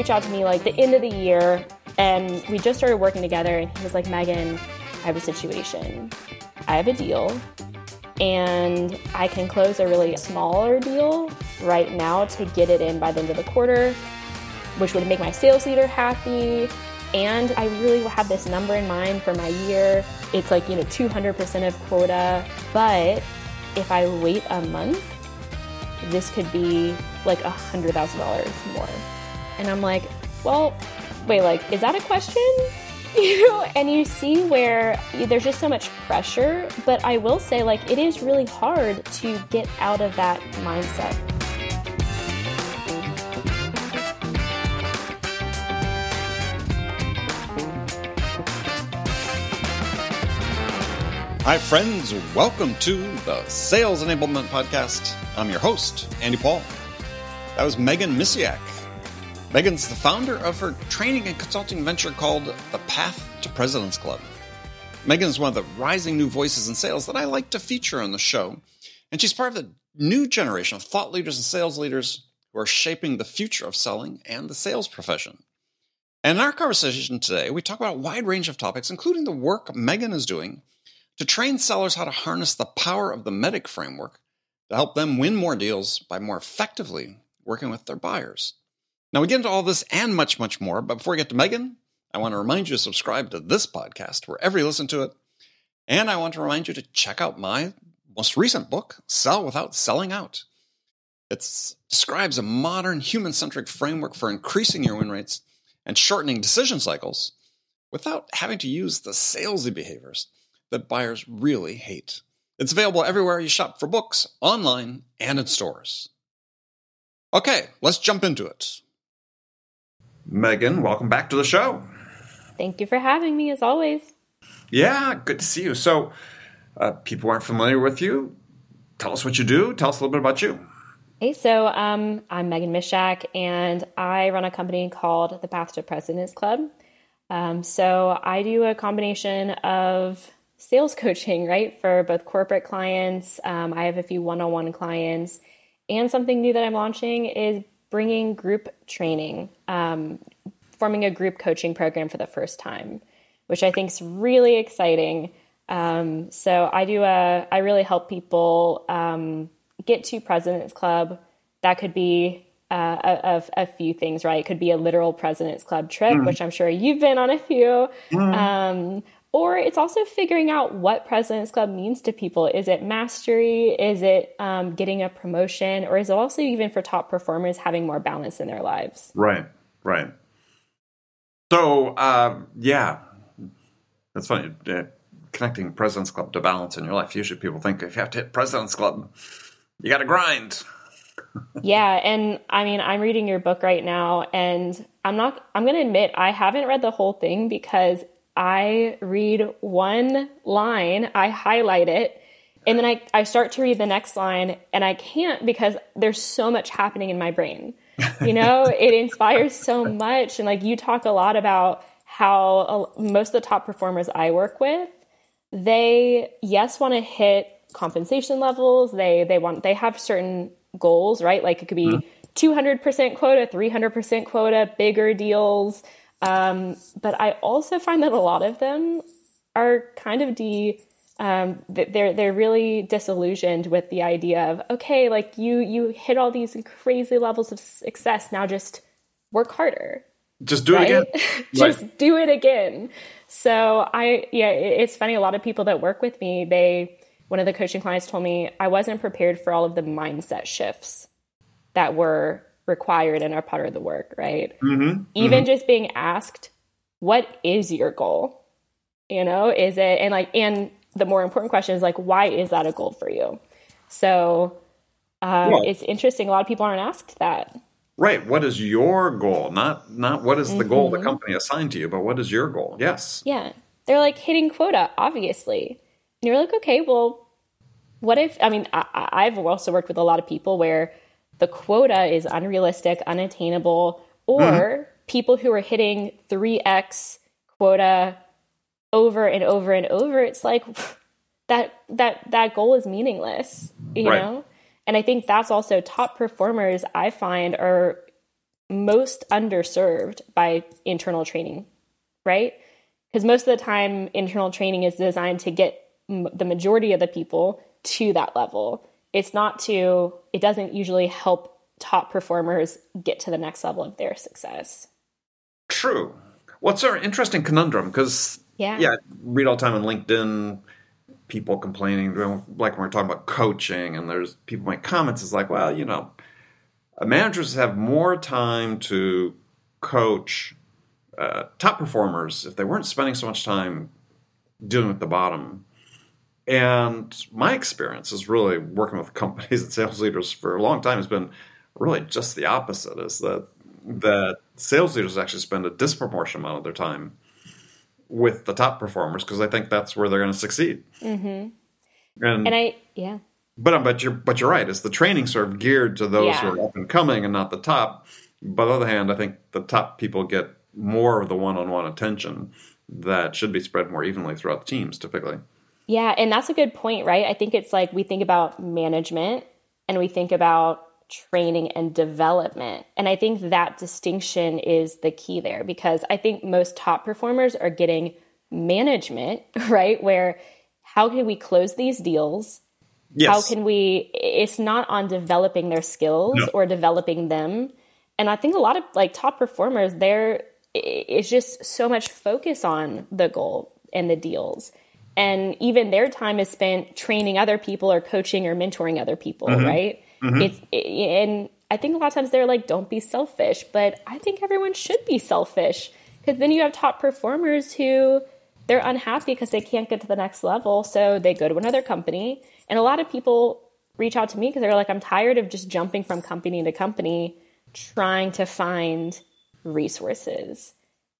reached out to me like the end of the year and we just started working together and he was like, Meghann, I have a situation. I have a deal and I can close a really smaller deal right now to get it in by the end of the quarter, which would make my sales leader happy. And I really have this number in mind for my year. It's like, you know, 200% of quota. But if I wait a month, this could be like $100,000 more. And I'm like, well, wait, like, is that a question? you know, and you see where there's just so much pressure. But I will say, like, it is really hard to get out of that mindset. Hi, friends. Welcome to the Sales Enablement Podcast. I'm your host, Andy Paul. That was Meghann Misiak. Meghann's the founder of her training and consulting venture called The Path to President's Club. Meghann is one of the rising new voices in sales that I like to feature on the show, and she's part of the new generation of thought leaders and sales leaders who are shaping the future of selling and the sales profession. And in our conversation today, we talk about a wide range of topics, including the work Meghann is doing to train sellers how to harness the power of the MEDDIC framework to help them win more deals by more effectively working with their buyers. Now, we get into all this and much, much more, but before we get to Meghann, I want to remind you to subscribe to this podcast wherever you listen to it. And I want to remind you to check out my most recent book, Sell Without Selling Out. It describes a modern human centric framework for increasing your win rates and shortening decision cycles without having to use the salesy behaviors that buyers really hate. It's available everywhere you shop for books, online, and in stores. Okay, let's jump into it. Meghann, welcome back to the show. Thank you for having me, as always. Yeah, good to see you. So, uh, people aren't familiar with you. Tell us what you do. Tell us a little bit about you. Hey, so um, I'm Meghann Misiak, and I run a company called the Path to President's Club. Um, so I do a combination of sales coaching, right, for both corporate clients. Um, I have a few one-on-one clients, and something new that I'm launching is bringing group training, um, forming a group coaching program for the first time, which I think is really exciting. Um, so I do a, I really help people um, get to President's Club. That could be uh, a, a, few things, right? It could be a literal President's Club trip, mm. which I'm sure you've been on a few. Mm. Or it's also figuring out what President's Club means to people. Is it mastery? Is it um, getting a promotion? Or is it also even for top performers having more balance in their lives? Right, right. So, uh, yeah, that's funny. Uh, connecting President's Club to balance in your life. Usually people think if you have to hit President's Club, you got to grind. yeah, and I mean, I'm reading your book right now, and I'm not, I'm going to admit, I haven't read the whole thing because I read one line, I highlight it, and then I, I start to read the next line, and I can't because there's so much happening in my brain. You know, it inspires so much. And like you talk a lot about how most of the top performers I work with, they, yes, want to hit compensation levels. They, they want, they have certain goals, right? Like it could be 200% mm-hmm. quota, 300% quota, bigger deals um, but I also find that a lot of them are kind of de um, they're they're really disillusioned with the idea of okay, like you you hit all these crazy levels of success. Now just work harder. Just do right? it again. just like. do it again. So I yeah, it's funny. A lot of people that work with me, they one of the coaching clients told me I wasn't prepared for all of the mindset shifts that were required and are part of the work, right? Mm-hmm. Even mm-hmm. just being asked, what is your goal? You know, is it, and like, and the more important question is like, why is that a goal for you? So um, yeah. it's interesting. A lot of people aren't asked that. Right. What is your goal? Not not what is the mm-hmm. goal the mm-hmm. company assigned to you, but what is your goal? Yes. Yeah. They're like hitting quota, obviously. And you're like, okay, well, what if? I mean, I, I've also worked with a lot of people where the quota is unrealistic, unattainable, or mm-hmm. people who are hitting 3x quota over and over and over, it's like that that that goal is meaningless, you right. know? And I think that's also top performers I find are most underserved by internal training, right? Because most of the time, internal training is designed to get m- the majority of the people to that level. It's not to, it doesn't usually help top performers get to the next level of their success. True. What's our interesting conundrum? Because, yeah. yeah, read all the time on LinkedIn, people complaining, like when we're talking about coaching, and there's people make comments, is like, well, you know, managers have more time to coach uh, top performers if they weren't spending so much time dealing with the bottom. And my experience is really working with companies and sales leaders for a long time has been really just the opposite is that that sales leaders actually spend a disproportionate amount of their time with the top performers because I think that's where they're going to succeed. Mm-hmm. And, and I, yeah. But but you're but you're right. It's the training sort of geared to those yeah. who are up and coming and not the top. But on the other hand, I think the top people get more of the one-on-one attention that should be spread more evenly throughout the teams typically. Yeah, and that's a good point, right? I think it's like we think about management and we think about training and development. And I think that distinction is the key there because I think most top performers are getting management, right? Where how can we close these deals? Yes. How can we it's not on developing their skills no. or developing them. And I think a lot of like top performers there is just so much focus on the goal and the deals. And even their time is spent training other people or coaching or mentoring other people, mm-hmm. right? Mm-hmm. It's and I think a lot of times they're like, don't be selfish, but I think everyone should be selfish because then you have top performers who they're unhappy because they can't get to the next level, so they go to another company. And a lot of people reach out to me because they're like, I'm tired of just jumping from company to company, trying to find resources.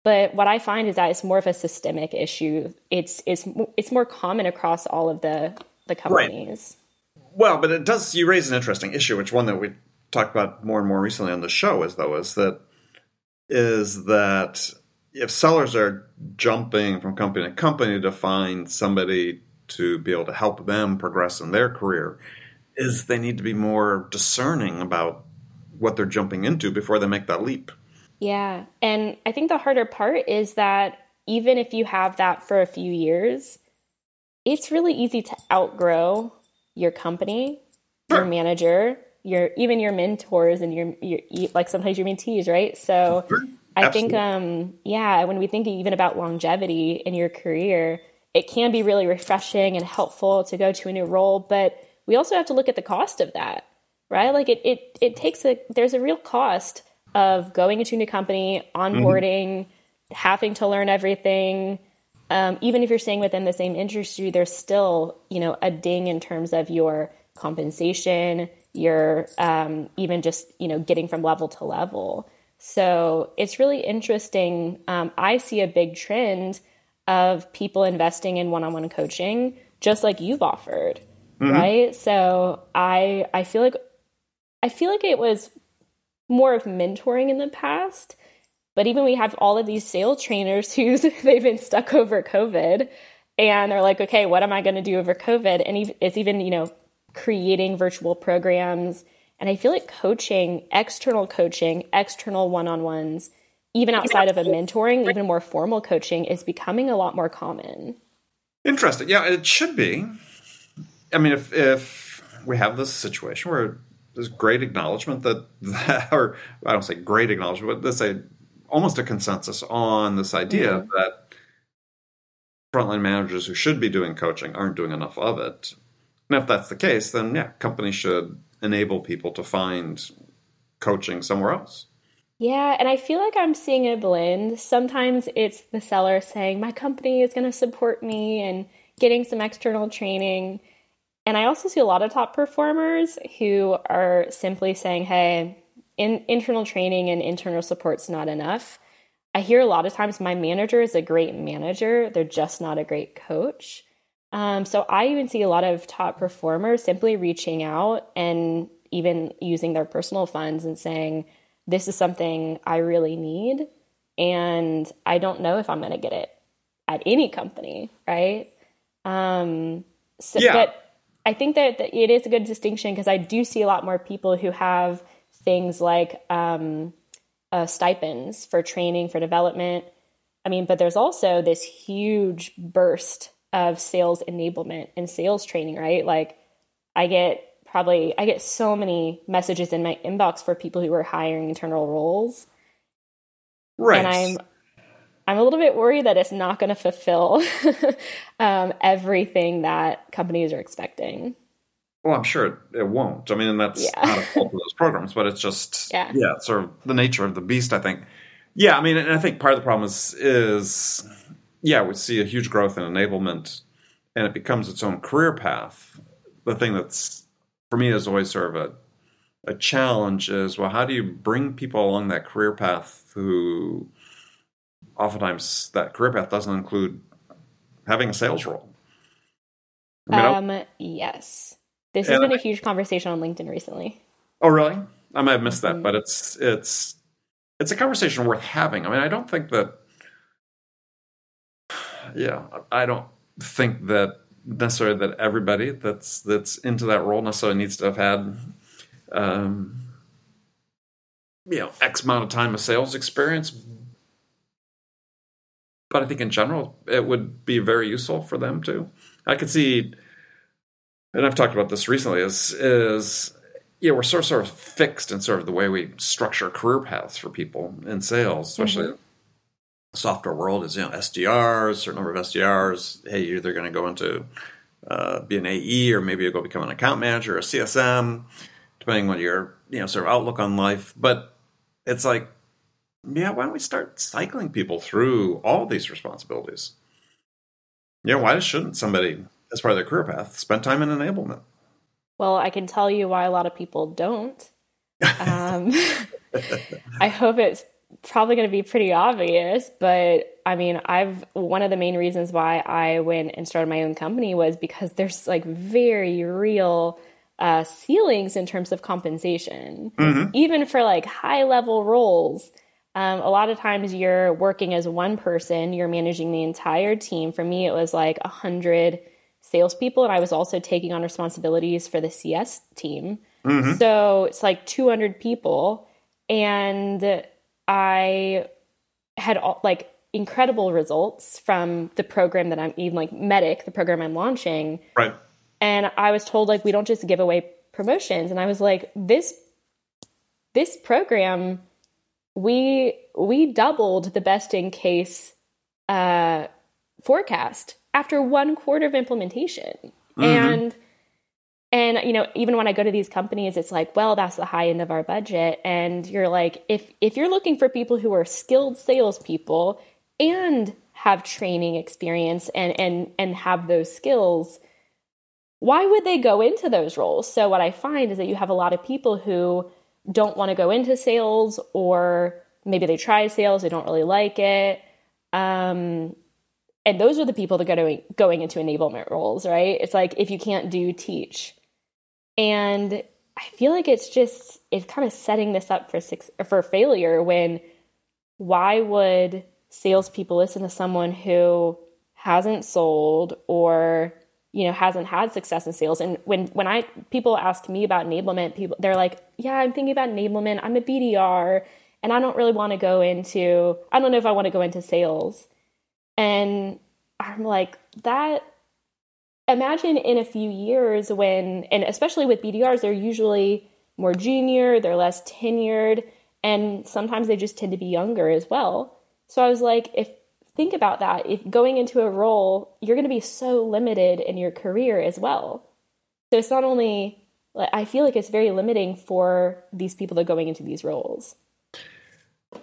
But what I find is that it's more of a systemic issue. It's it's it's more common across all of the the companies. Right. Well, but it does. You raise an interesting issue, which one that we talked about more and more recently on the show is though is that is that if sellers are jumping from company to company to find somebody to be able to help them progress in their career, is they need to be more discerning about what they're jumping into before they make that leap. Yeah. And I think the harder part is that even if you have that for a few years, it's really easy to outgrow your company, your manager, your even your mentors and your, your like sometimes your mentees, right? So I think um yeah, when we think even about longevity in your career, it can be really refreshing and helpful to go to a new role, but we also have to look at the cost of that, right? Like it it it takes a there's a real cost of going into a new company, onboarding, mm-hmm. having to learn everything, um, even if you're staying within the same industry, there's still you know a ding in terms of your compensation, your um, even just you know getting from level to level. So it's really interesting. Um, I see a big trend of people investing in one-on-one coaching, just like you've offered, mm-hmm. right? So I I feel like I feel like it was more of mentoring in the past but even we have all of these sales trainers who they've been stuck over COVID and they're like, okay, what am I going to do over COVID? And it's even, you know, creating virtual programs. And I feel like coaching, external coaching, external one on ones, even outside of a mentoring, even more formal coaching is becoming a lot more common. Interesting. Yeah, it should be. I mean, if, if we have this situation where there's great acknowledgement that, that or I don't say great acknowledgement, but let's say almost a consensus on this idea mm-hmm. that frontline managers who should be doing coaching aren't doing enough of it. And if that's the case, then yeah, companies should enable people to find coaching somewhere else. Yeah, and I feel like I'm seeing a blend. Sometimes it's the seller saying, My company is going to support me and getting some external training. And I also see a lot of top performers who are simply saying, Hey, in, internal training and internal support's not enough. I hear a lot of times my manager is a great manager, they're just not a great coach. Um, so I even see a lot of top performers simply reaching out and even using their personal funds and saying, This is something I really need. And I don't know if I'm going to get it at any company, right? Um, so, yeah. But I think that, that it is a good distinction because I do see a lot more people who have things like um, uh, stipends for training for development. I mean, but there's also this huge burst of sales enablement and sales training, right? Like I get probably I get so many messages in my inbox for people who are hiring internal roles. Right. And I'm I'm a little bit worried that it's not going to fulfill um, everything that companies are expecting. Well, I'm sure it, it won't. I mean, and that's Yeah. not a fault of those programs, but it's just Yeah. yeah, sort of the nature of the beast. I think. Yeah, I mean, and I think part of the problem is is yeah, we see a huge growth in enablement, and it becomes its own career path. The thing that's for me is always sort of a a challenge is well, how do you bring people along that career path who oftentimes that career path doesn't include having a sales role. I mean, Um, yes, this has And been a huge conversation on LinkedIn recently. Oh, really? I might have missed that, Mhm. but it's it's it's a conversation worth having. I mean, I don't think that. Yeah, I don't think that necessarily that everybody that's that's into that role necessarily needs to have had, um, you know, X amount of time of sales experience. But I think in general, it would be very useful for them too. I could see, and I've talked about this recently. Is is yeah, we're sort of, sort of fixed in sort of the way we structure career paths for people in sales, especially the software world is you know SDRs, certain number of SDRs. Hey, you're either going to go into uh, be an AE or maybe you go become an account manager or a CSM, depending on your you know sort of outlook on life. But it's like, yeah, why don't we start cycling people through all these responsibilities? Yeah, why shouldn't somebody, as part of their career path, spend time in enablement? Well, I can tell you why a lot of people don't. Um, I hope it's probably going to be pretty obvious, but I mean, I've one of the main reasons why I went and started my own company was because there's like very real uh, ceilings in terms of compensation, even for like high level roles. Um, a lot of times you're working as one person, you're managing the entire team. For me, it was like a hundred salespeople, and I was also taking on responsibilities for the CS team. So it's like 200 people, and I had all, like incredible results from the program that I'm even like MEDDIC, the program I'm launching. Right. And I was told like we don't just give away promotions, and I was like this this program we we doubled the best in case uh, forecast after one quarter of implementation. And and you know even when i go to these companies it's like well that's the high end of our budget. And you're like if if you're looking for people who are skilled salespeople and have training experience and and and have those skills why would they go into those roles? So what i find is that you have a lot of people who don't want to go into sales or maybe they try sales they don't really like it. Um, and those are the people that are going going into enablement roles right? It's like if you can't do teach. And i feel like it's just it's kind of setting this up for six for failure when why would salespeople listen to someone who hasn't sold or you know hasn't had success in sales? And when when i people ask me about enablement people they're like yeah i'm thinking about enablement. I'm a bdr and i don't really want to go into i don't know if i want to go into sales and i'm like that imagine in a few years when and especially with bdrs they're usually more junior they're less tenured and sometimes they just tend to be younger as well. So i was like if think about that. If going into a role you're going to be so limited in your career as well. So it's not only i feel like it's very limiting for these people that are going into these roles.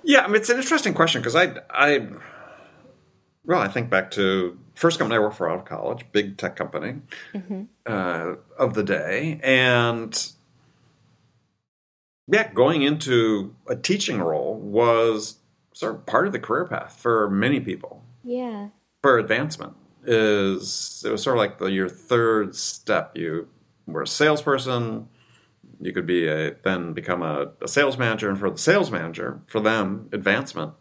Yeah, I mean, it's an interesting question because I, I, well, I think back to first company I worked for out of college, big tech company uh, of the day, and yeah, going into a teaching role was sort of part of the career path for many people. yeah For advancement is it was sort of like the, your third step. You were a salesperson. You could be a then become a, a sales manager, and for the sales manager, for them, advancement.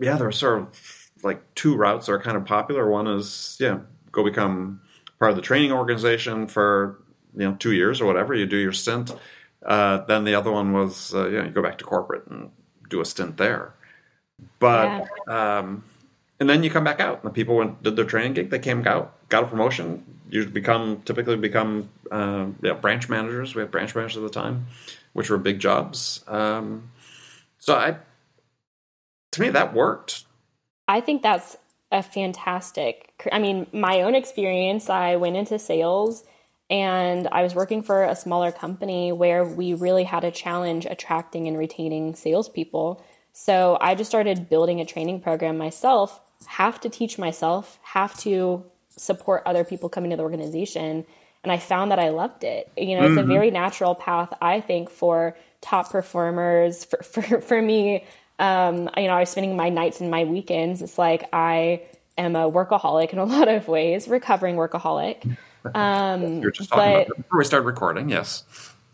Yeah, there are sort of like two routes that are kind of popular. One is yeah, go become part of the training organization for you know two years or whatever. You do your stint, Uh, then the other one was uh, you you go back to corporate and do a stint there. But yeah. um, and then you come back out. And the people went did their training gig. They came out, got a promotion. You become typically become uh, yeah, branch managers. We had branch managers at the time, which were big jobs. Um, so I, to me, that worked. I think that's a fantastic. I mean, my own experience. I went into sales and I was working for a smaller company where we really had a challenge attracting and retaining salespeople. So I just started building a training program myself, have to teach myself, have to support other people coming to the organization. And I found that I loved it. You know, it's mm-hmm. a very natural path, I think, for top performers. For, for, for me, um, you know, I was spending my nights and my weekends. It's like I am a workaholic in a lot of ways, recovering workaholic. Um, You're just talking but, about before we started recording, yes.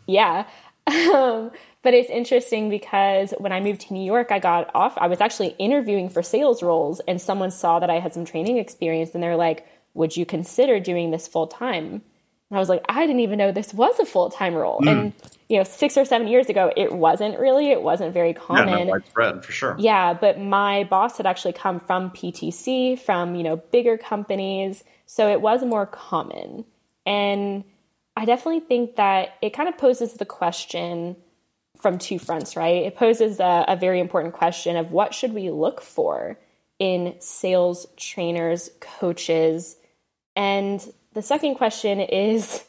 Yeah. Um, but it's interesting because when I moved to New York, I got off. I was actually interviewing for sales roles, and someone saw that I had some training experience, and they're like, "Would you consider doing this full time?" And I was like, "I didn't even know this was a full time role." Mm. And you know, six or seven years ago, it wasn't really. It wasn't very common. Yeah, no, widespread for sure. Yeah, but my boss had actually come from PTC, from you know bigger companies so it was more common. And I definitely think that it kind of poses the question from two fronts, right? It poses a, a very important question of what should we look for in sales trainers, coaches. And the second question is,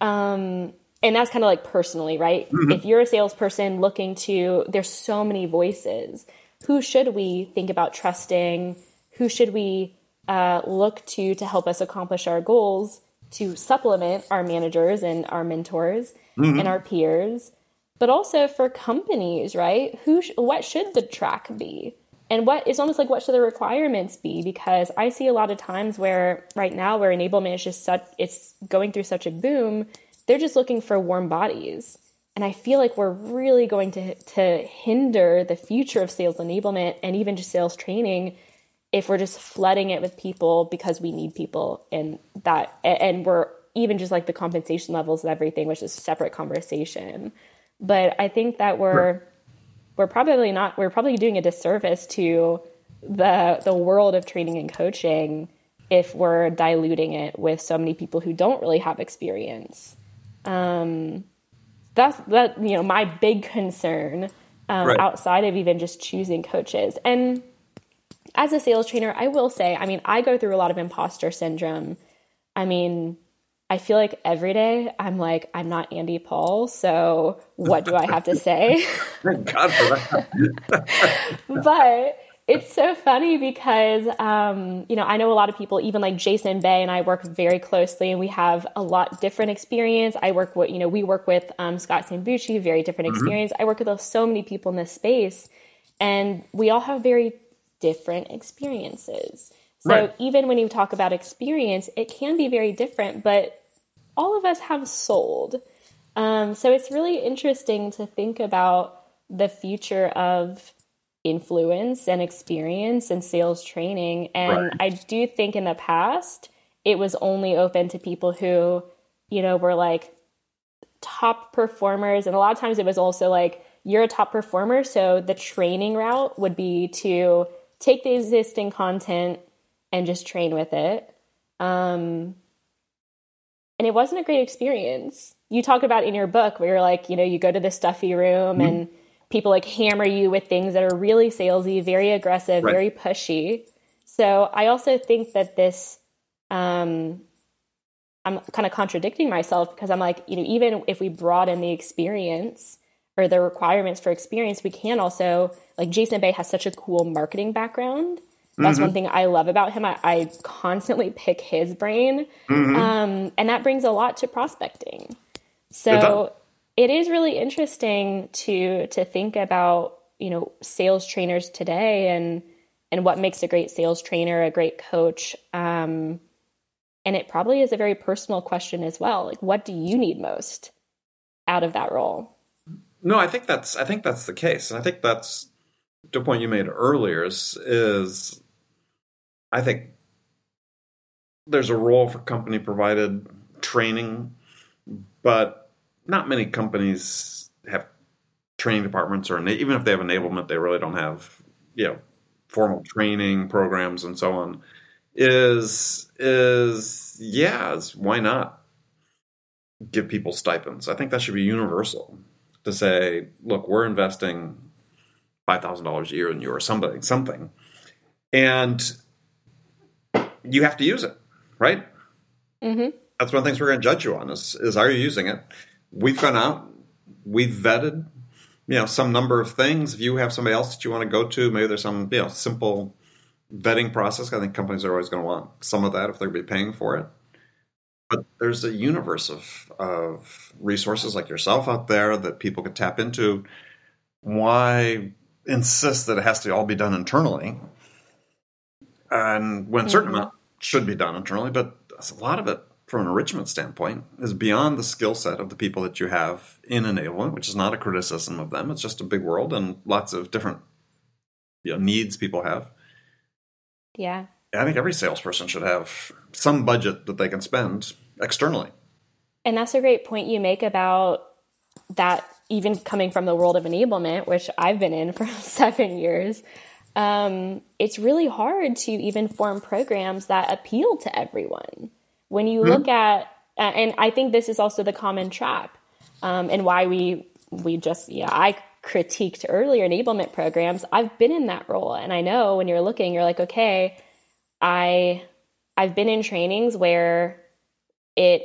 um, and that's kind of like personally, right? Mm-hmm. If you're a salesperson looking to, there's so many voices. Who should we think about trusting? Who should we uh, look to to help us accomplish our goals to supplement our managers and our mentors mm-hmm. and our peers but also for companies right who sh- what should the track be and what it's almost like what should the requirements be? Because i see a lot of times where right now where enablement is just such it's going through such a boom they're just looking for warm bodies. And i feel like we're really going to to hinder the future of sales enablement and even just sales training if we're just flooding it with people because we need people and that and we're even just like the compensation levels and everything which is a separate conversation. But i think that we're we're probably not we're probably doing a disservice to the the world of training and coaching if we're diluting it with so many people who don't really have experience um that's that you know my big concern um, right. outside of even just choosing coaches and as a sales trainer, I will say, I mean, I go through a lot of imposter syndrome. I mean, I feel like every day I'm like, I'm not Andy Paul, so what do I have to say? Thank God for that. but it's so funny because, um, you know, I know a lot of people, even like Jason Bay and I work very closely and we have a lot different experience. I work with, you know, we work with um, Scott Sambucci, very different mm-hmm. experience. Mm-hmm. I work with so many people in this space and we all have very different experiences. So right. even when you talk about experience, it can be very different, but all of us have sold. Um, so it's really interesting to think about the future of influence and experience and sales training. And right. I do think in the past, it was only open to people who, you know, were like top performers. And a lot of times it was also like, you're a top performer. So the training route would be to take the existing content and just train with it. Um, and it wasn't a great experience. You talk about in your book where you're like, you know, you go to the stuffy room mm-hmm. and people like hammer you with things that are really salesy, very aggressive, right. very pushy. So I also think that this, um, I'm kind of contradicting myself because I'm like, you know, even if we broaden the experience, or the requirements for experience, we can also like Jason Bay has such a cool marketing background. That's mm-hmm. one thing I love about him. I, I constantly pick his brain, mm-hmm. um, and that brings a lot to prospecting. So it is really interesting to to think about you know sales trainers today and and what makes a great sales trainer, a great coach. Um, and it probably is a very personal question as well. Like, what do you need most out of that role? No, I think that's I think that's the case, and I think that's the point you made earlier is, is I think there's a role for company provided training, but not many companies have training departments, or even if they have enablement, they really don't have you know formal training programs and so on. Is is yeah, is why not give people stipends? I think that should be universal to say, look, we're investing five thousand dollars a year in you or something, something, and you have to use it, right? Mm-hmm. That's one of the things we're going to judge you on is, is are you using it? We've gone out, we've vetted, you know, some number of things. If you have somebody else that you want to go to, maybe there's some, you know, simple vetting process. I think companies are always going to want some of that if they're going to be paying for it. But there's a universe of, of resources like yourself out there that people could tap into. Why insist that it has to all be done internally? And when mm-hmm. certain amount should be done internally, but a lot of it from an enrichment standpoint is beyond the skill set of the people that you have in enablement, which is not a criticism of them. It's just a big world and lots of different you know, needs people have. Yeah. I think every salesperson should have some budget that they can spend externally. And that's a great point you make about that, even coming from the world of enablement, which I've been in for seven years. Um, it's really hard to even form programs that appeal to everyone. When you mm-hmm. look at, uh, and I think this is also the common trap, um, and why we we just yeah I critiqued earlier enablement programs. I've been in that role, and I know when you're looking, you're like, okay, I I've been in trainings where it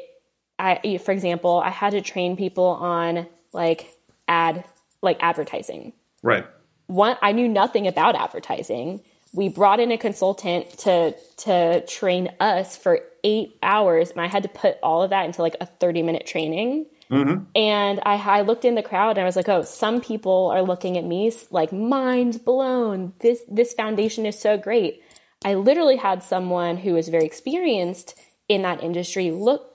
I for example, I had to train people on like ad like advertising. Right. One I knew nothing about advertising. We brought in a consultant to to train us for eight hours and i had to put all of that into like a 30 minute training. Mm-hmm. and I, I looked in the crowd and i was like oh some people are looking at me like mind blown. This this foundation is so great. I literally had someone who was very experienced in that industry look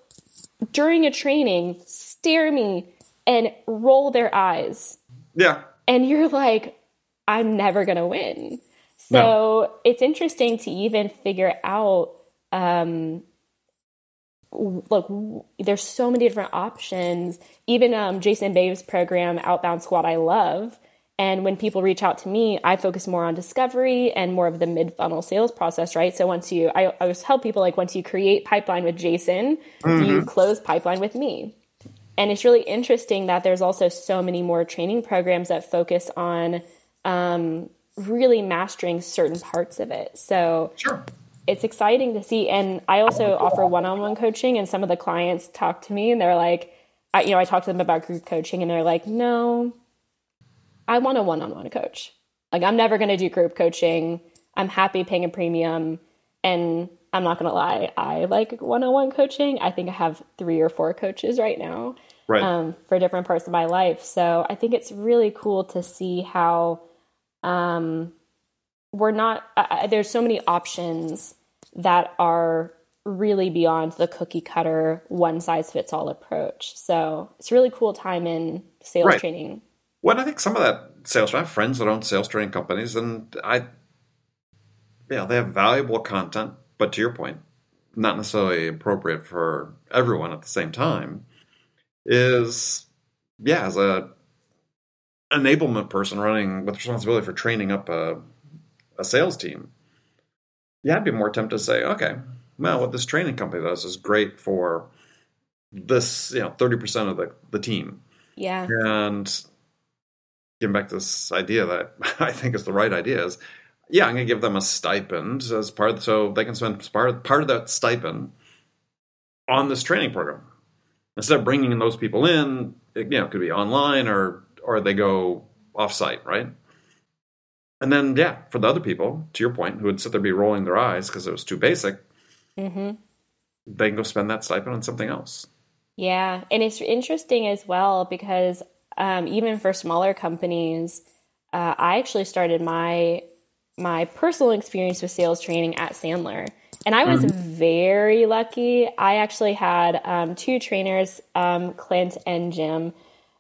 during a training stare me and roll their eyes. Yeah. And you're like i'm never gonna win so no. it's interesting to even figure out um, look, there's so many different options. Even um, Jason Bay's program, Outbound Squad, I love. And when people reach out to me, I focus more on discovery and more of the mid funnel sales process, right? So once you, I, I always tell people like once you create pipeline with Jason, mm-hmm. you close pipeline with me. And it's really interesting that there's also so many more training programs that focus on um, really mastering certain parts of it. So sure. it's exciting to see. And I also offer one-on-one coaching and some of the clients talk to me and they're like, I, you know, I talk to them about group coaching and they're like, no, I want a one-on-one coach. Like I'm never going to do group coaching. I'm happy paying a premium. And I'm not going to lie. I like one-on-one coaching. I think I have three or four coaches right now right. Um, for different parts of my life. So I think it's really cool to see how um, we're not uh, there's so many options that are really beyond the cookie cutter one size fits all approach so it's a really cool time in sales right. training well i think some of that sales i have friends that own sales training companies and i yeah they have valuable content but to your point not necessarily appropriate for everyone at the same time is yeah as a enablement person running with responsibility for training up a, a sales team, yeah, I'd be more tempted to say, okay, well, what this training company does is great for this, you know, 30% of the, the team. Yeah. And getting back to this idea that I think is the right idea is, yeah, I'm going to give them a stipend as part of, so they can spend part, part of that stipend on this training program. Instead of bringing those people in, it, you know, it could be online or or they go offsite, right? And then, yeah, for the other people, to your point, who would sit there be rolling their eyes because it was too basic, mm-hmm. they can go spend that stipend on something else. Yeah, and it's interesting as well because um, even for smaller companies, uh, I actually started my my personal experience with sales training at Sandler. And I was mm-hmm. very lucky. I actually had um, two trainers, um, Clint and Jim,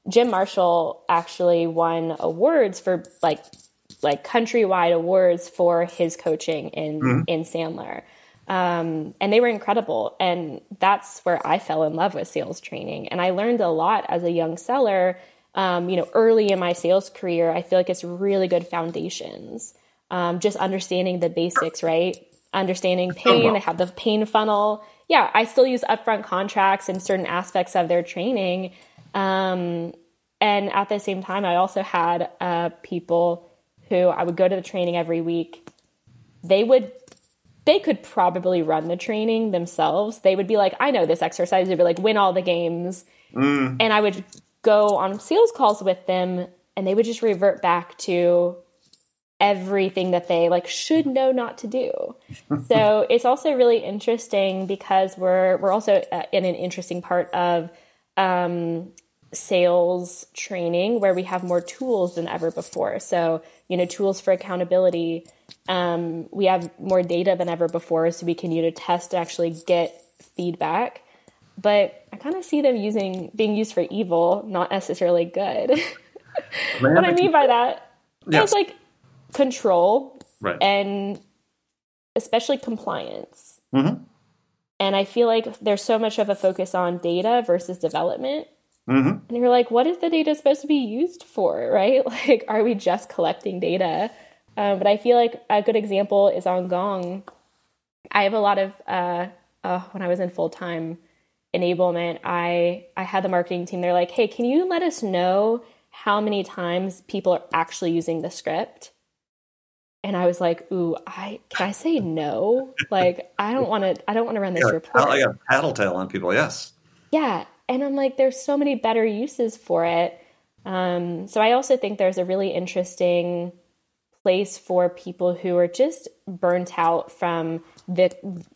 Jim Marshall actually won awards for like like countrywide awards for his coaching in mm-hmm. in Sandler. Um, and they were incredible. And that's where I fell in love with sales training. And I learned a lot as a young seller. Um, you know, early in my sales career, I feel like it's really good foundations. Um, just understanding the basics, right? Understanding pain. They have the pain funnel. Yeah, I still use upfront contracts and certain aspects of their training. Um, and at the same time, I also had uh, people who I would go to the training every week. They would they could probably run the training themselves. They would be like, I know this exercise. They'd be like, win all the games. Mm. And I would go on sales calls with them and they would just revert back to everything that they like should know not to do. so it's also really interesting because we're we're also uh, in an interesting part of um, sales training where we have more tools than ever before. So you know, tools for accountability, um, we have more data than ever before, so we can use a test to actually get feedback. But I kind of see them using being used for evil, not necessarily good. what I mean by that yes. is like control right. and especially compliance. Mm-hmm. And I feel like there's so much of a focus on data versus development. Mm-hmm. And you're like, what is the data supposed to be used for, right? Like, are we just collecting data? Um, but I feel like a good example is on Gong. I have a lot of uh, uh, when I was in full time enablement, I I had the marketing team. They're like, "Hey, can you let us know how many times people are actually using the script?" And I was like, "Ooh, I can I say no? like, I don't want to. I don't want to run this yeah, report. I got tattletale on people. Yes. Yeah, and I'm like, there's so many better uses for it. Um, so I also think there's a really interesting place for people who are just burnt out from the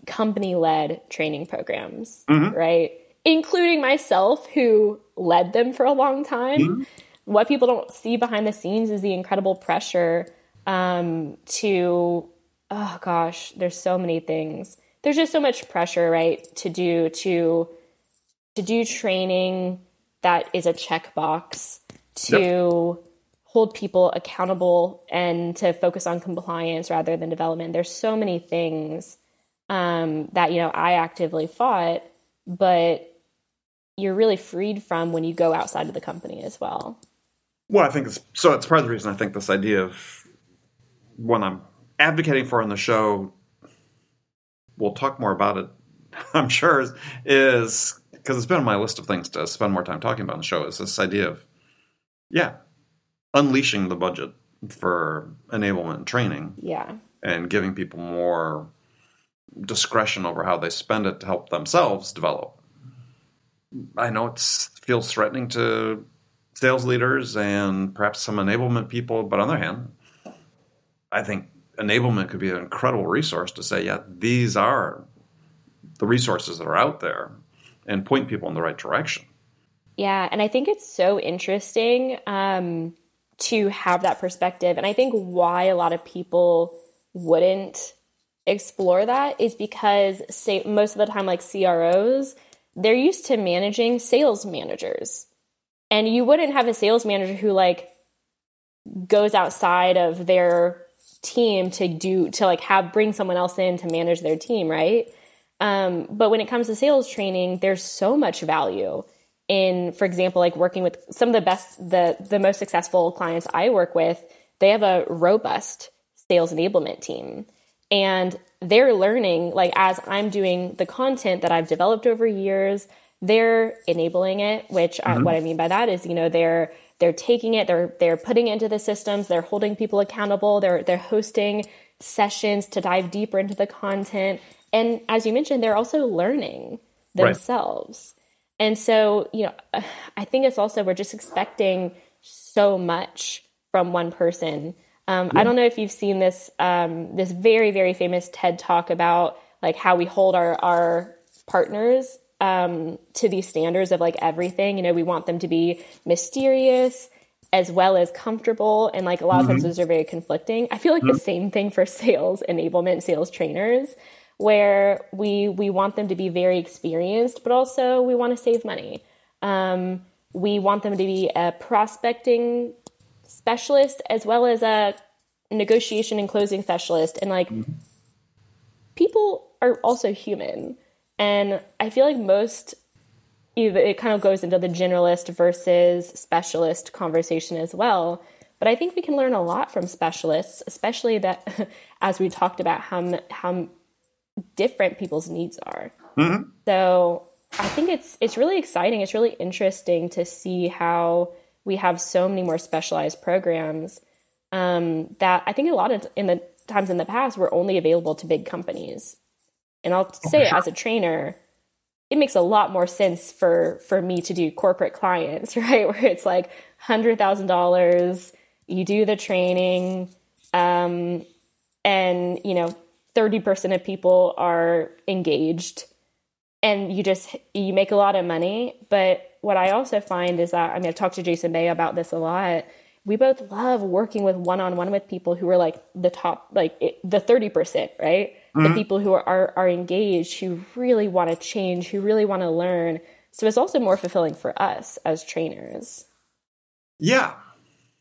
company led training programs, mm-hmm. right? Including myself, who led them for a long time. Mm-hmm. What people don't see behind the scenes is the incredible pressure um, to, oh gosh, there's so many things. There's just so much pressure, right, to do to to do training that is a checkbox to yep hold people accountable and to focus on compliance rather than development. There's so many things um, that you know I actively fought, but you're really freed from when you go outside of the company as well. Well, I think it's so. It's part of the reason I think this idea of when I'm advocating for on the show, we'll talk more about it. I'm sure is because it's been on my list of things to spend more time talking about on the show. Is this idea of yeah, unleashing the budget for enablement training. Yeah. And giving people more discretion over how they spend it to help themselves develop. I know it feels threatening to sales leaders and perhaps some enablement people, but on the other hand, I think enablement could be an incredible resource to say, yeah, these are the resources that are out there and point people in the right direction. Yeah, and I think it's so interesting. Um, to have that perspective. And I think why a lot of people wouldn't explore that is because say most of the time like CROs, they're used to managing sales managers. And you wouldn't have a sales manager who like goes outside of their team to do to like have bring someone else in to manage their team, right? Um, but when it comes to sales training, there's so much value in, for example, like working with some of the best, the, the most successful clients I work with, they have a robust sales enablement team. And they're learning, like, as I'm doing the content that I've developed over years, they're enabling it, which mm-hmm. I, what I mean by that is, you know, they're, they're taking it, they're, they're putting it into the systems, they're holding people accountable, they're, they're hosting sessions to dive deeper into the content. And as you mentioned, they're also learning themselves. And so, you know, I think it's also we're just expecting so much from one person. Um, yeah. I don't know if you've seen this um, this very very famous TED talk about like how we hold our our partners um, to these standards of like everything. You know, we want them to be mysterious as well as comfortable, and like a lot of times mm-hmm. those are very conflicting. I feel like mm-hmm. the same thing for sales enablement, sales trainers where we we want them to be very experienced, but also we want to save money. Um, we want them to be a prospecting specialist as well as a negotiation and closing specialist. And like mm-hmm. people are also human. And I feel like most it kind of goes into the generalist versus specialist conversation as well. But I think we can learn a lot from specialists, especially that as we talked about how how different people's needs are. Mm-hmm. So I think it's it's really exciting. It's really interesting to see how we have so many more specialized programs um, that I think a lot of in the times in the past were only available to big companies. And I'll oh, say sure. as a trainer, it makes a lot more sense for for me to do corporate clients, right? Where it's like hundred thousand dollars, you do the training, um, and you know thirty percent of people are engaged, and you just you make a lot of money. But what I also find is that I mean I've talked to Jason Bay about this a lot. We both love working with one on one with people who are like the top, like it, the thirty percent, right? mm-hmm. the people who are, are, are engaged, who really want to change, who really want to learn. So it's also more fulfilling for us as trainers. Yeah.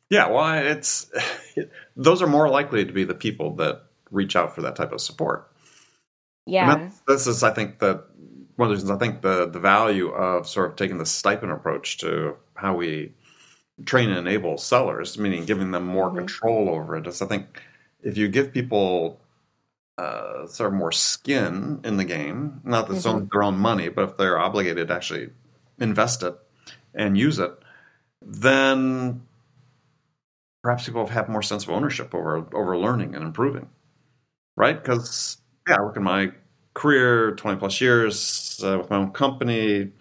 Yeah. Well, it's those are more likely to be the people that reach out for that type of support. Yeah. This is, I think, the one of the reasons I think the the value of sort of taking the stipend approach to how we train and enable sellers, meaning giving them more mm-hmm. control over it, is I think if you give people uh, sort of more skin in the game. Not that mm-hmm. their own money, but if they're obligated to actually invest it and use it, then perhaps people have more sense of ownership over over learning and improving, right? Because yeah, I work in my career, twenty plus years uh, with my own company,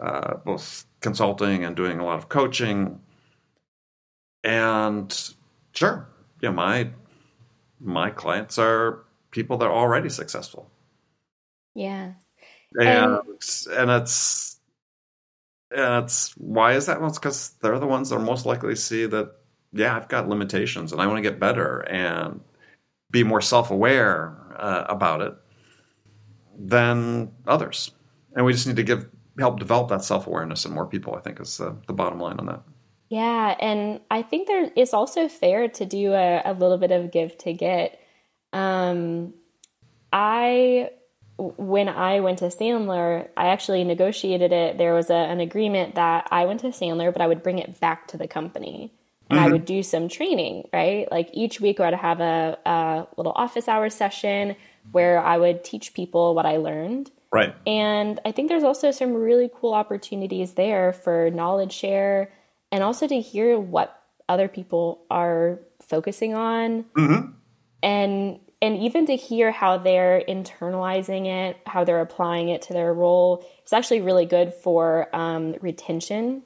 uh, both consulting and doing a lot of coaching, and sure, yeah, my my clients are people that are already successful. Yeah. And and it's and it's why is that? Well, it's because they're the ones that are most likely to see that yeah, I've got limitations and I want to get better and be more self aware uh, about it than others. And we just need to give help develop that self awareness in more people. I think is the, the bottom line on that. Yeah, and I think there is also fair to do a, a little bit of give to get. Um, I when I went to Sandler, I actually negotiated it. There was a, an agreement that I went to Sandler, but I would bring it back to the company and mm-hmm. I would do some training, right? Like each week, I would have a, a little office hour session where I would teach people what I learned. Right. And I think there's also some really cool opportunities there for knowledge share and also to hear what other people are focusing on. Mm-hmm. And and even to hear how they're internalizing it, how they're applying it to their role, it's actually really good for um, retention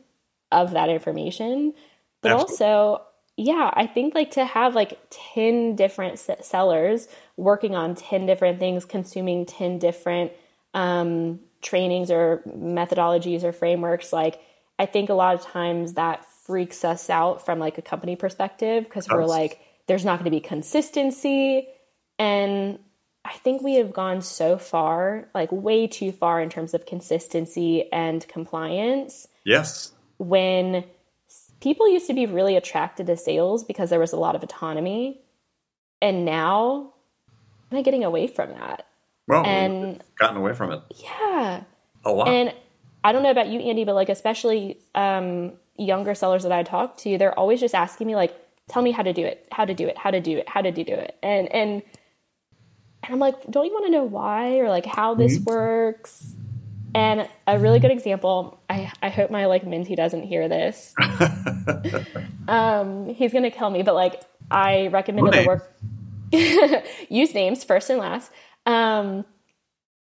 of that information. But Absolutely. also, yeah, I think like to have like 10 different sellers working on 10 different things, consuming 10 different um, trainings or methodologies or frameworks, like I think a lot of times that freaks us out from like a company perspective because we're like, there's not going to be consistency and I think we have gone so far, like way too far in terms of consistency and compliance. Yes. When people used to be really attracted to sales because there was a lot of autonomy. And now I'm I getting away from that. Well, and gotten away from it. Yeah. A lot. And I don't know about you, Andy, but like especially um, younger sellers that I talk to, they're always just asking me like, tell me how to do it, how to do it, how to do it, how to do it. And and and I'm like, don't you want to know why or like how this mm-hmm. works? And a really good example, I, I hope my like Minty doesn't hear this. um, he's gonna kill me, but like I recommended the work use names first and last. Um,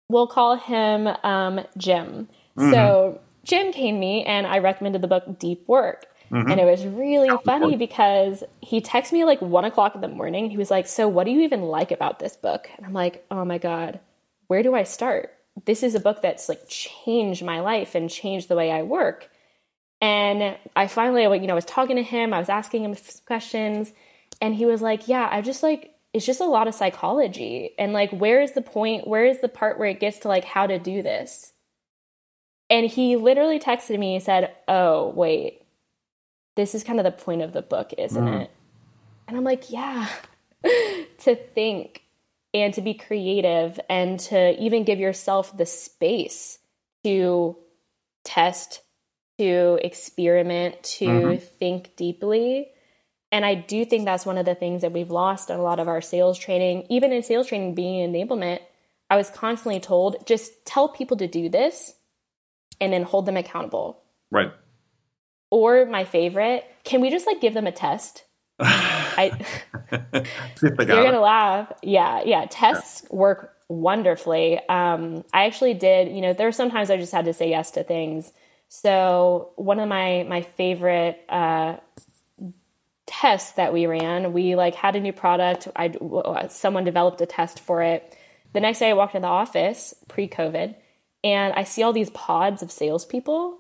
we'll call him um, Jim. Mm-hmm. So Jim came to me and I recommended the book Deep Work. Mm-hmm. And it was really funny because he texted me like one o'clock in the morning. He was like, So, what do you even like about this book? And I'm like, Oh my God, where do I start? This is a book that's like changed my life and changed the way I work. And I finally, you know, I was talking to him, I was asking him questions, and he was like, Yeah, I just like, it's just a lot of psychology. And like, where is the point? Where is the part where it gets to like how to do this? And he literally texted me, he said, Oh, wait, this is kind of the point of the book, isn't mm. it? And I'm like, yeah, to think and to be creative and to even give yourself the space to test, to experiment, to mm-hmm. think deeply. And I do think that's one of the things that we've lost in a lot of our sales training. Even in sales training, being enablement, I was constantly told just tell people to do this and then hold them accountable. Right. Or my favorite, can we just like give them a test? I, you're gonna laugh. Yeah, yeah. Tests yeah. work wonderfully. Um, I actually did. You know, there are sometimes I just had to say yes to things. So one of my my favorite uh, tests that we ran, we like had a new product. I someone developed a test for it. The next day, I walked in the office pre-COVID, and I see all these pods of salespeople,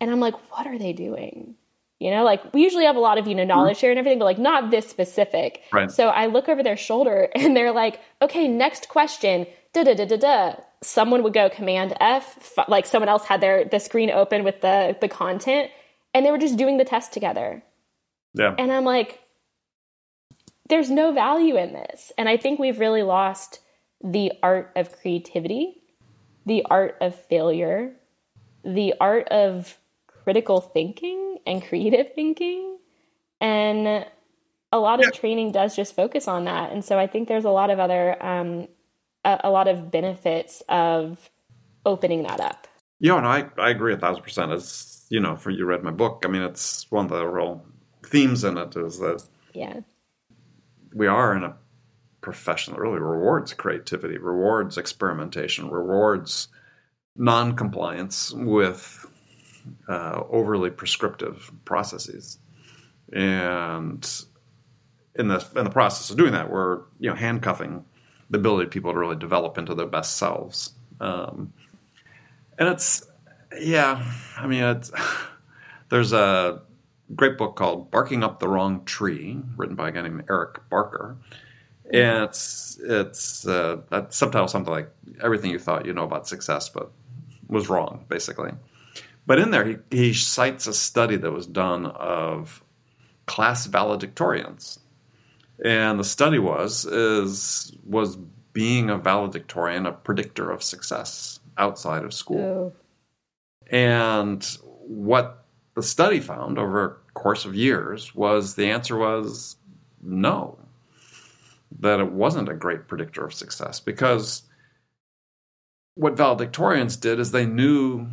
and I'm like, what are they doing? You know, like we usually have a lot of, you know, knowledge mm-hmm. share and everything, but like not this specific. Right. So I look over their shoulder and they're like, okay, next question. Da da da da da. Someone would go command F, like someone else had their the screen open with the the content and they were just doing the test together. Yeah. And I'm like, there's no value in this. And I think we've really lost the art of creativity, the art of failure, the art of critical thinking and creative thinking. And a lot of training does just focus on that. And so I think there's a lot of other, um, a, a, lot of benefits of opening that up. Yeah, no, I, I agree a thousand percent. As you know, for you read my book, I mean, it's one of the real themes in it is that yeah, we are in a profession that really rewards creativity, rewards experimentation, rewards non-compliance with uh, overly prescriptive processes, and in the in the process of doing that, we're you know handcuffing the ability of people to really develop into their best selves. Um, and it's yeah, I mean it's there's a great book called Barking Up the Wrong Tree, written by a guy named Eric Barker. And it's it's uh, that subtitle something like everything you thought you know about success, but was wrong, basically. But in there, he, he cites a study that was done of class valedictorians. And the study was is was being a valedictorian a predictor of success outside of school. Oh. And what the study found over a course of years was the answer was no. That it wasn't a great predictor of success because what valedictorians did is they knew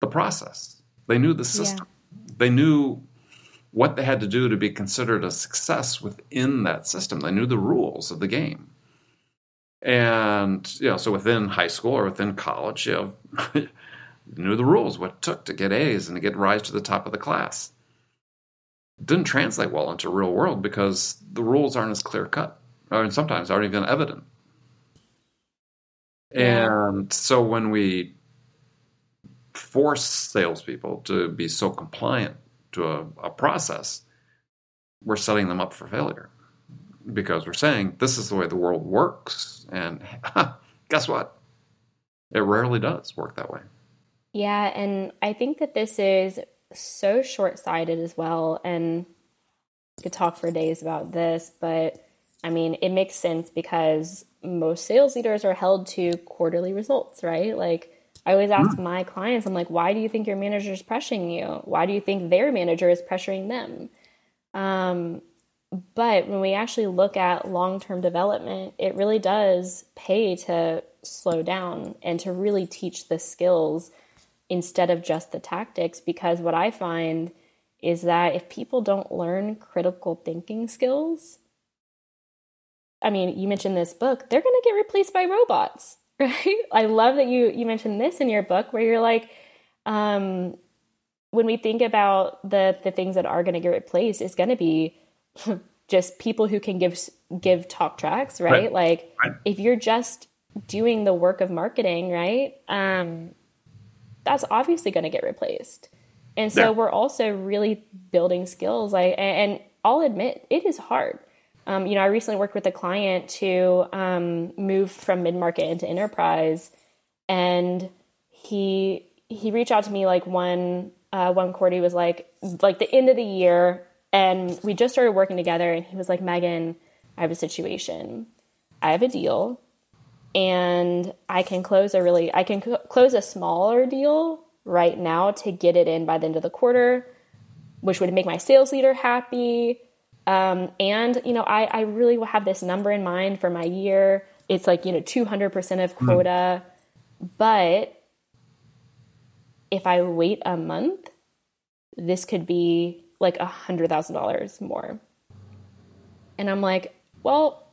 the process. They knew the system. Yeah. They knew what they had to do to be considered a success within that system. They knew the rules of the game. And, you know, so within high school or within college, you know, knew the rules, what it took to get A's and to get rise to the top of the class. It didn't translate well into real world because the rules aren't as clear cut, or sometimes aren't even evident. And so when we force salespeople to be so compliant to a, a process, we're setting them up for failure because we're saying this is the way the world works. And guess what? It rarely does work that way. Yeah. And I think that this is so short sighted as well. And could talk for days about this, but I mean, it makes sense because most sales leaders are held to quarterly results, right? Like, I always ask my clients, I'm like, why do you think your manager is pressuring you? Why do you think their manager is pressuring them? Um, but when we actually look at long term development, it really does pay to slow down and to really teach the skills instead of just the tactics. Because what I find is that if people don't learn critical thinking skills, I mean, you mentioned this book, they're going to get replaced by robots right? I love that you you mentioned this in your book where you're like, um, when we think about the the things that are going to get replaced, it's going to be just people who can give give talk tracks, right? right. Like right. if you're just doing the work of marketing, right? Um, that's obviously going to get replaced. And so yeah. we're also really building skills. Like, and I'll admit it is hard. Um, you know, I recently worked with a client to um, move from mid market into enterprise, and he he reached out to me like one uh, one quarter. He was like like the end of the year, and we just started working together. And he was like, Meghann, I have a situation. I have a deal and I can close a really I can close a smaller deal right now to get it in by the end of the quarter, which would make my sales leader happy. Um, and you know, I I really have this number in mind for my year. It's like you know 200% of quota, mm. but if I wait a month, this could be like a hundred thousand dollars more. And I'm like, well,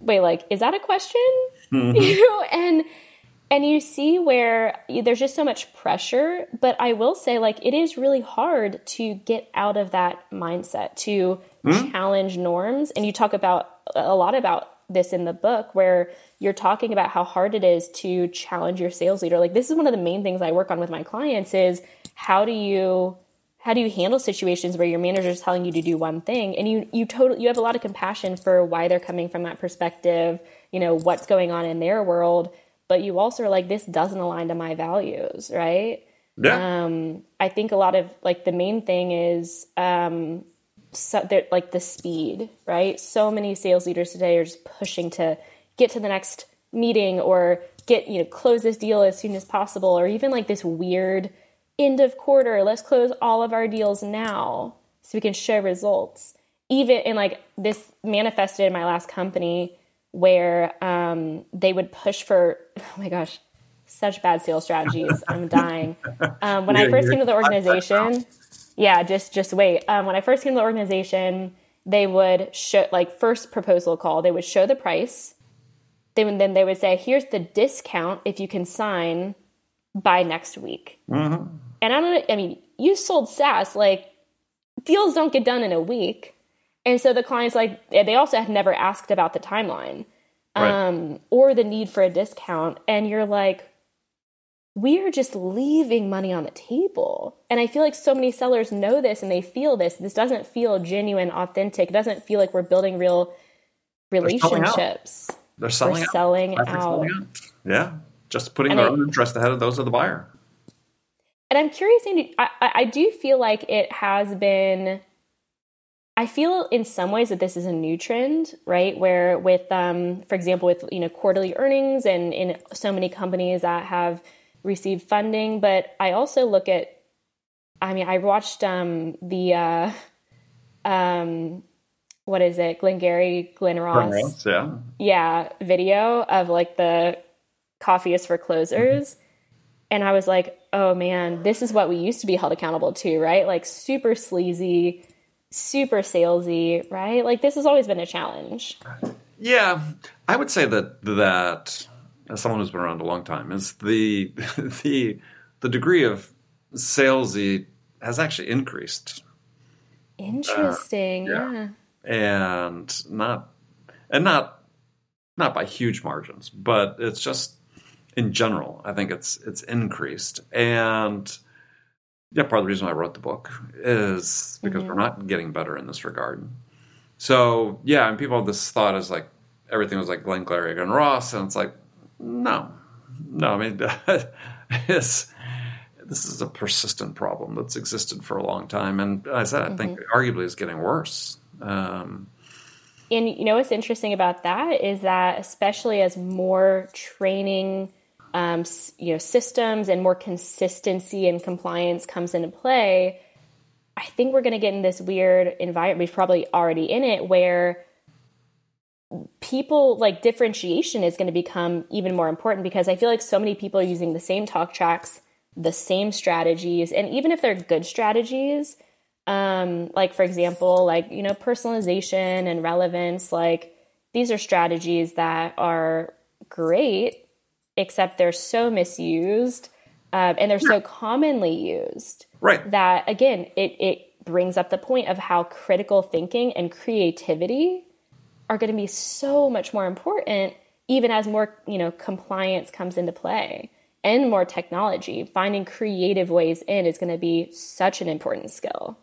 wait, like, is that a question? Mm-hmm. You know, and and you see where there's just so much pressure. But I will say, like, it is really hard to get out of that mindset to mm-hmm. challenge norms. And you talk about a lot about this in the book where you're talking about how hard it is to challenge your sales leader. Like this is one of the main things I work on with my clients is how do you how do you handle situations where your manager is telling you to do one thing and you you totally you have a lot of compassion for why they're coming from that perspective you know what's going on in their world but you also are like this doesn't align to my values right yeah. um i think a lot of like the main thing is um so like the speed right so many sales leaders today are just pushing to get to the next meeting or get you know close this deal as soon as possible or even like this weird end of quarter, let's close all of our deals now so we can show results. Even in like this manifested in my last company where um, they would push for, oh my gosh, such bad sales strategies. I'm dying. Um, when yeah, I first came to the organization, yeah, just just wait. Um, when I first came to the organization, they would show like first proposal call. They would show the price. They would, then they would say, "Here's the discount if you can sign by next week." Mm-hmm. And I don't I mean, you sold SaaS, like deals don't get done in a week. And so the clients like they also had never asked about the timeline right. um, or the need for a discount. And you're like, we are just leaving money on the table. And I feel like so many sellers know this and they feel this. This doesn't feel genuine, authentic. It doesn't feel like we're building real relationships. They're selling out. selling, out. selling out. Yeah. Just putting and their it, own interest ahead of those of the buyer. And I'm curious, Andy, I, I do feel like it has been I feel in some ways that this is a new trend, right? Where with, um, for example, with you know quarterly earnings and in so many companies that have received funding, but I also look at, I mean, I watched um, the, uh, um, what is it, Glengarry Glen Ross, Ross, yeah, yeah, video of like the coffee is for closers, mm-hmm. and I was like, oh man, this is what we used to be held accountable to, right? Like super sleazy, super salesy, right? Like this has always been a challenge. Yeah, I would say that that as someone who's been around a long time is the the the degree of salesy has actually increased. Interesting, uh, yeah. yeah. And not and not not by huge margins, but it's just in general, I think it's it's increased. And yeah, part of the reason I wrote the book is because mm-hmm. we're not getting better in this regard. So yeah, and people have this thought is like everything was like Glenn Clary and Ross, and it's like no, no. I mean, it's this is a persistent problem that's existed for a long time, and I said I think mm-hmm. arguably is getting worse. Um, and you know what's interesting about that is that especially as more training um, you know systems and more consistency and compliance comes into play, I think we're going to get in this weird environment. We're probably already in it where people like differentiation is going to become even more important because I feel like so many people are using the same talk tracks, the same strategies, and even if they're good strategies, um, like for example, like you know personalization and relevance, like these are strategies that are great except they're so misused um, and they're so commonly used right. that again it, it brings up the point of how critical thinking and creativity are going to be so much more important even as more you know compliance comes into play and more technology. Finding creative ways in is going to be such an important skill.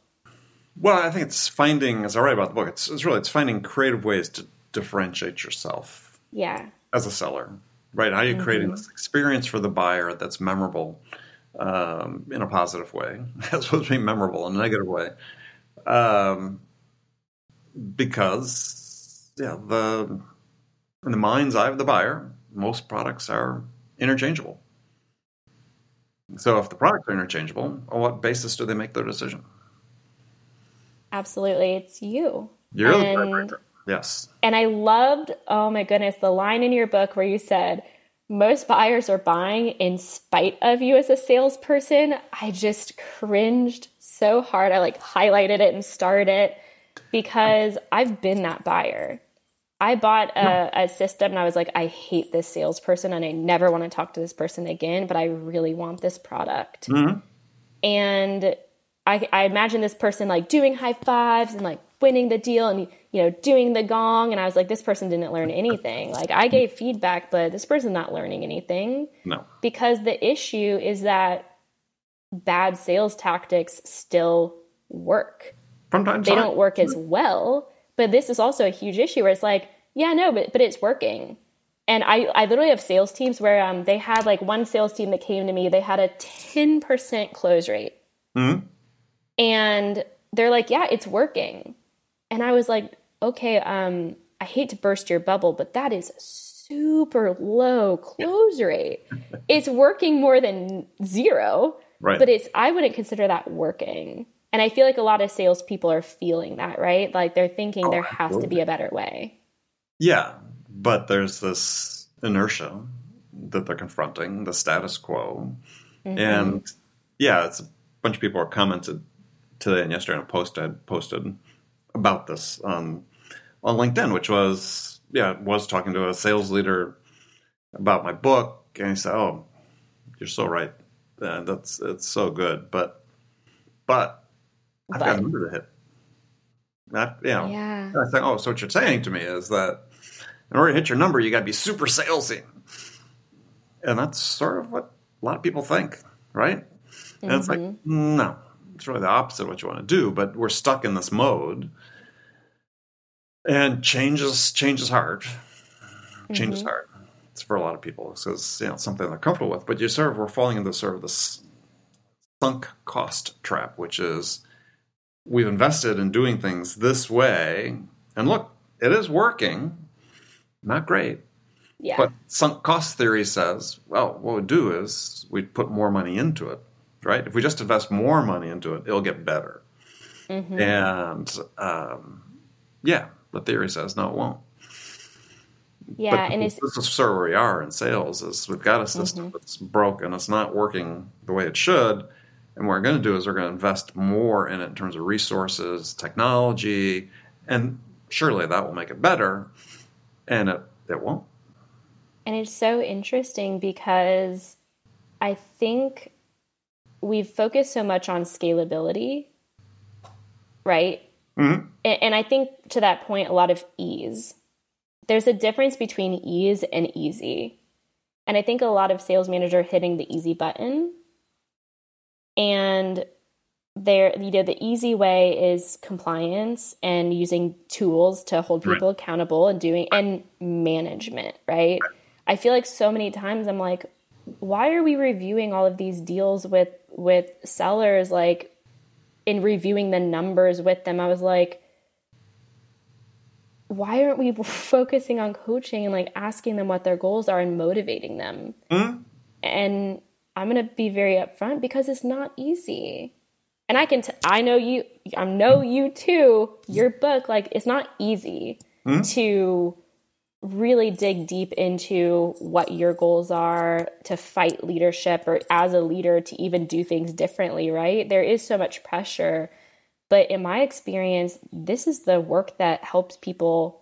Well i think it's finding as i write about the book it's, it's really it's finding creative ways to differentiate yourself yeah. as a seller right? How are you mm-hmm. creating this experience for the buyer that's memorable um, in a positive way, as supposed to be memorable in a negative way? Um, because yeah, the in the mind's eye of the buyer, most products are interchangeable. So if the products are interchangeable, on what basis do they make their decision? Absolutely, it's you. You're and, the Yes. And I loved, oh my goodness, the line in your book where you said, most buyers are buying in spite of you as a salesperson. I just cringed so hard. I like highlighted it and starred it because I've been that buyer. I bought a, a, system and I was like, I hate this salesperson and I never want to talk to this person again, but I really want this product. Mm-hmm. And I, I imagine this person like doing high fives and like winning the deal and you know doing the gong. And i was like this person didn't learn anything. Like i gave feedback but this person's not learning anything. No. Because the issue is that bad sales tactics still work. Sometimes they don't work as well. But this is also a huge issue where it's like yeah no but but it's working. And I, I literally have sales teams where um, they had like one sales team that came to me. They had a 10% close rate. Mm-hmm. and they're like yeah it's working and I was like, okay, um, I hate to burst your bubble, but that is super low close rate. it's working more than zero. Right. But it's I wouldn't consider that working. And I feel like a lot of salespeople are feeling that, right? Like they're thinking oh, there has absolutely. to be a better way. Yeah. But there's this inertia that they're confronting, the status quo. Mm-hmm. And yeah, it's a bunch of people are commented today and yesterday on a post I posted about this on on LinkedIn, which was yeah, was talking to a sales leader about my book, and he said, "Oh, you're so right. Uh, that's it's so good, but but I've but, got a number to hit." I, you know, yeah. I think, oh, so what you're saying to me is that in order to hit your number, you got to be super salesy, and that's sort of what a lot of people think, right? And mm-hmm. it's like, mm-hmm. no, it's really the opposite of what you want to do, but we're stuck in this mode. And change is change is hard. Change mm-hmm. is hard. It's for a lot of people because you know something they're comfortable with. But you sort of we're falling into sort of this sunk cost trap, which is we've invested in doing things this way, and look, it is working. Not great. Yeah. But sunk cost theory says, well, what we do is we put more money into it right? If we just invest more money into it, it'll get better. Mm-hmm. And um, yeah, the theory says no, it won't. Yeah, but and this is sort of where we are in sales. Is we've got a system mm-hmm. that's broken, it's not working the way it should, and what we're going to do is we're going to invest more in it in terms of resources, technology, and surely that will make it better, and it it won't. And it's so interesting because I think we've focused so much on scalability, right? Mm-hmm. And, and I think to that point, a lot of ease. There's a difference between ease and easy. And I think a lot of sales managers hitting the easy button. And there, you know, the easy way is compliance and using tools to hold people right. accountable and doing and management, right? I feel like so many times I'm like, why are we reviewing all of these deals with with sellers like in reviewing the numbers with them i was like why aren't we focusing on coaching and like asking them what their goals are and motivating them mm-hmm. and i'm going to be very upfront because it's not easy and i can t- I know you i know you too your book like it's not easy mm-hmm. to really dig deep into what your goals are to fight leadership or as a leader to even do things differently, right? There is so much pressure. But in my experience, this is the work that helps people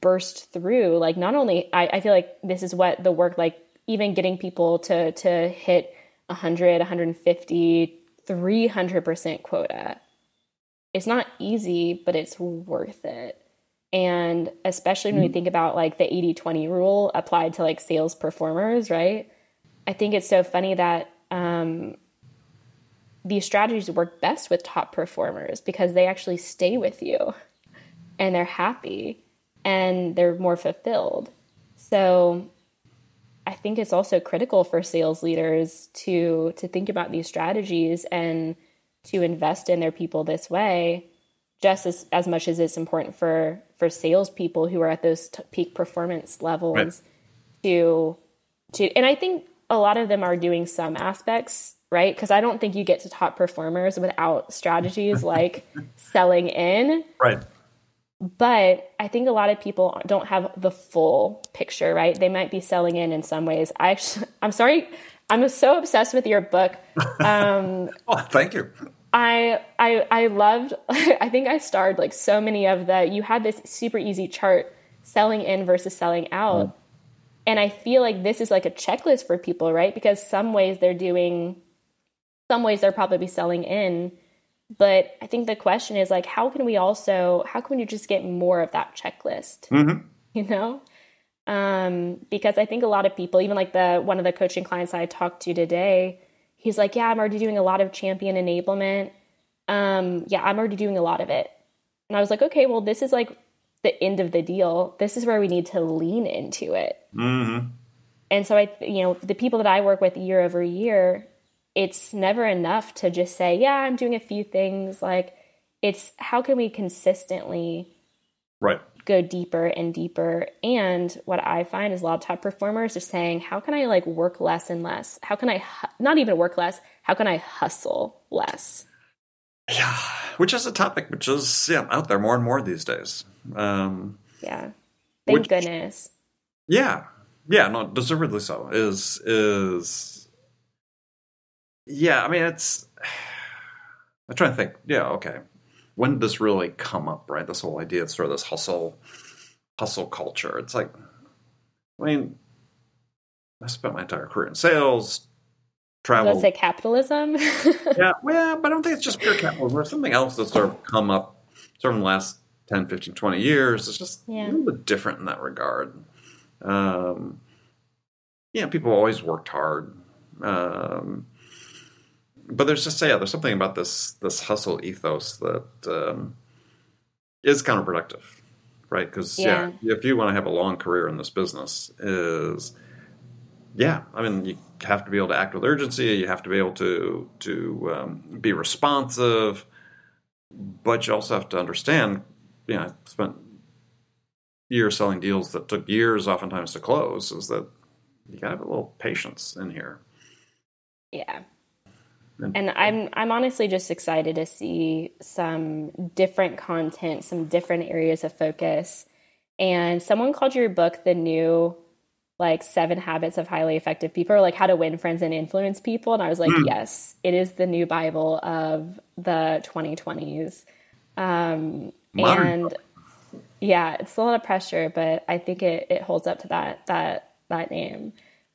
burst through. Like, not only, I, I feel like this is what the work, like, even getting people to, to hit 100, 150, 300% quota. It's not easy, but it's worth it. And especially when we mm-hmm. think about like the 80 20 rule applied to like sales performers, right? I think it's so funny that um, these strategies work best with top performers because they actually stay with you and they're happy and they're more fulfilled. So I think it's also critical for sales leaders to to think about these strategies and to invest in their people this way just as, as much as it's important for for salespeople who are at those t- peak performance levels right. to to and I think a lot of them are doing some aspects right because I don't think you get to top performers without strategies like selling in right but I think a lot of people don't have the full picture, right? They might be selling in in some ways. I actually, I'm sorry, I'm so obsessed with your book. Um, oh, thank you. I I I loved. I think I starred like so many of the. You had this super easy chart selling in versus selling out, mm. and I feel like this is like a checklist for people, right? Because some ways they're doing, some ways they're probably selling in, but I think the question is like, how can we also? How can we just get more of that checklist? Mm-hmm. You know, um, because I think a lot of people, even like the one of the coaching clients I talked to today he's like, Yeah, I'm already doing a lot of champion enablement. Um, yeah, I'm already doing a lot of it. And I was like, Okay, well, this is like the end of the deal. This is where we need to lean into it. Mm-hmm. And so I, you know, the people that I work with year over year, it's never enough to just say, Yeah, I'm doing a few things. Like, it's how can we consistently right go deeper and deeper. And what I find is a lot of top performers are saying, how can I like work less and less? How can I hu- not even work less? How can I hustle less? Yeah, which is a topic which is yeah out there more and more these days. Um, yeah, thank which, goodness. Yeah, yeah, no, deservedly so. Is is yeah. I mean, it's. I'm trying to think. Yeah, okay when did this really come up, right? This whole idea of sort of this hustle, hustle culture. It's like, I mean, I spent my entire career in sales, travel. Let's say capitalism. yeah, well, but I don't think it's just pure capitalism. There's something else that's sort of come up sort of the last 10, 15, 20 years. It's just yeah. a little bit different in that regard. Um, yeah, people always worked hard. Um, but there's just yeah, there's something about this this hustle ethos that um, is counterproductive, right? Because yeah. yeah. if you want to have a long career in this business, is yeah, I mean you have to be able to act with urgency. You have to be able to to um, be responsive, but you also have to understand. You know, I spent years selling deals that took years, oftentimes, to close. Is that you got to have a little patience in here. Yeah, and I'm I'm honestly just excited to see some different content, some different areas of focus. And someone called your book the new like seven habits of highly effective people or like how to win friends and influence people. And i was like mm. yes it is the new bible of the 2020s um, and yeah it's a lot of pressure but i think it, it holds up to that that that name.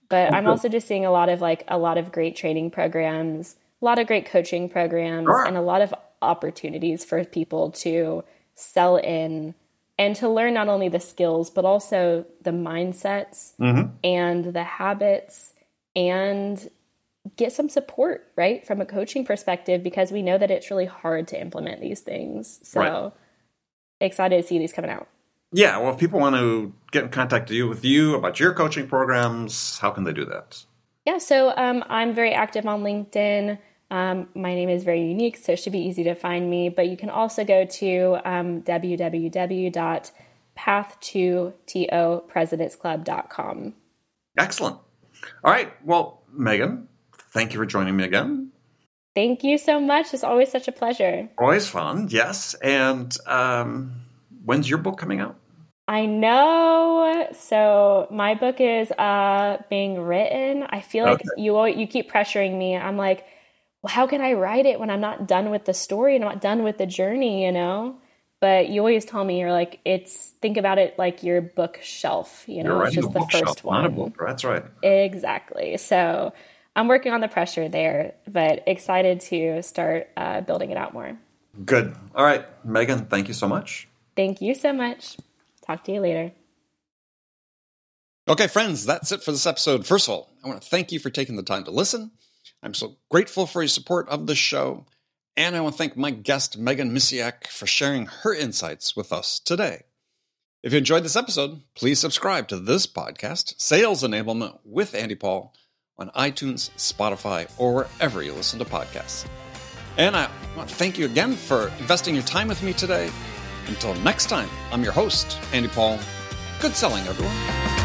But i'm also just seeing a lot of like a lot of great training programs a lot of great coaching programs sure. and a lot of opportunities for people to sell in and to learn not only the skills but also the mindsets mm-hmm. and the habits and get some support right from a coaching perspective because we know that it's really hard to implement these things so right. excited to see these coming out yeah well if people want to get in contact with you with you about your coaching programs how can they do that yeah so um, i'm very active on linkedin um, my name is very unique, so it should be easy to find me. But you can also go to um, www.path2topresidentsclub.com. Excellent. All right. Well, Meghann, thank you for joining me again. Thank you so much. It's always such a pleasure. Always fun, yes. And um, when's your book coming out? I know. So my book is uh, being written. I feel like you you keep pressuring me. I'm like, well, how can I write it when I'm not done with the story and I'm not done with the journey, you know? But you always tell me you're like, it's think about it like your bookshelf, you know, it's just the first one. A book. That's right. Exactly. So I'm working on the pressure there, but excited to start uh, building it out more. Good. All right, Meghann, thank you so much. Thank you so much. Talk to you later. Okay, friends, that's it for this episode. First of all, I want to thank you for taking the time to listen. I'm so grateful for your support of the show. And I want to thank my guest, Meghann Misiak, for sharing her insights with us today. If you enjoyed this episode, please subscribe to this podcast, Sales Enablement with Andy Paul, on iTunes, Spotify, or wherever you listen to podcasts. And I want to thank you again for investing your time with me today. Until next time, I'm your host, Andy Paul. Good selling, everyone.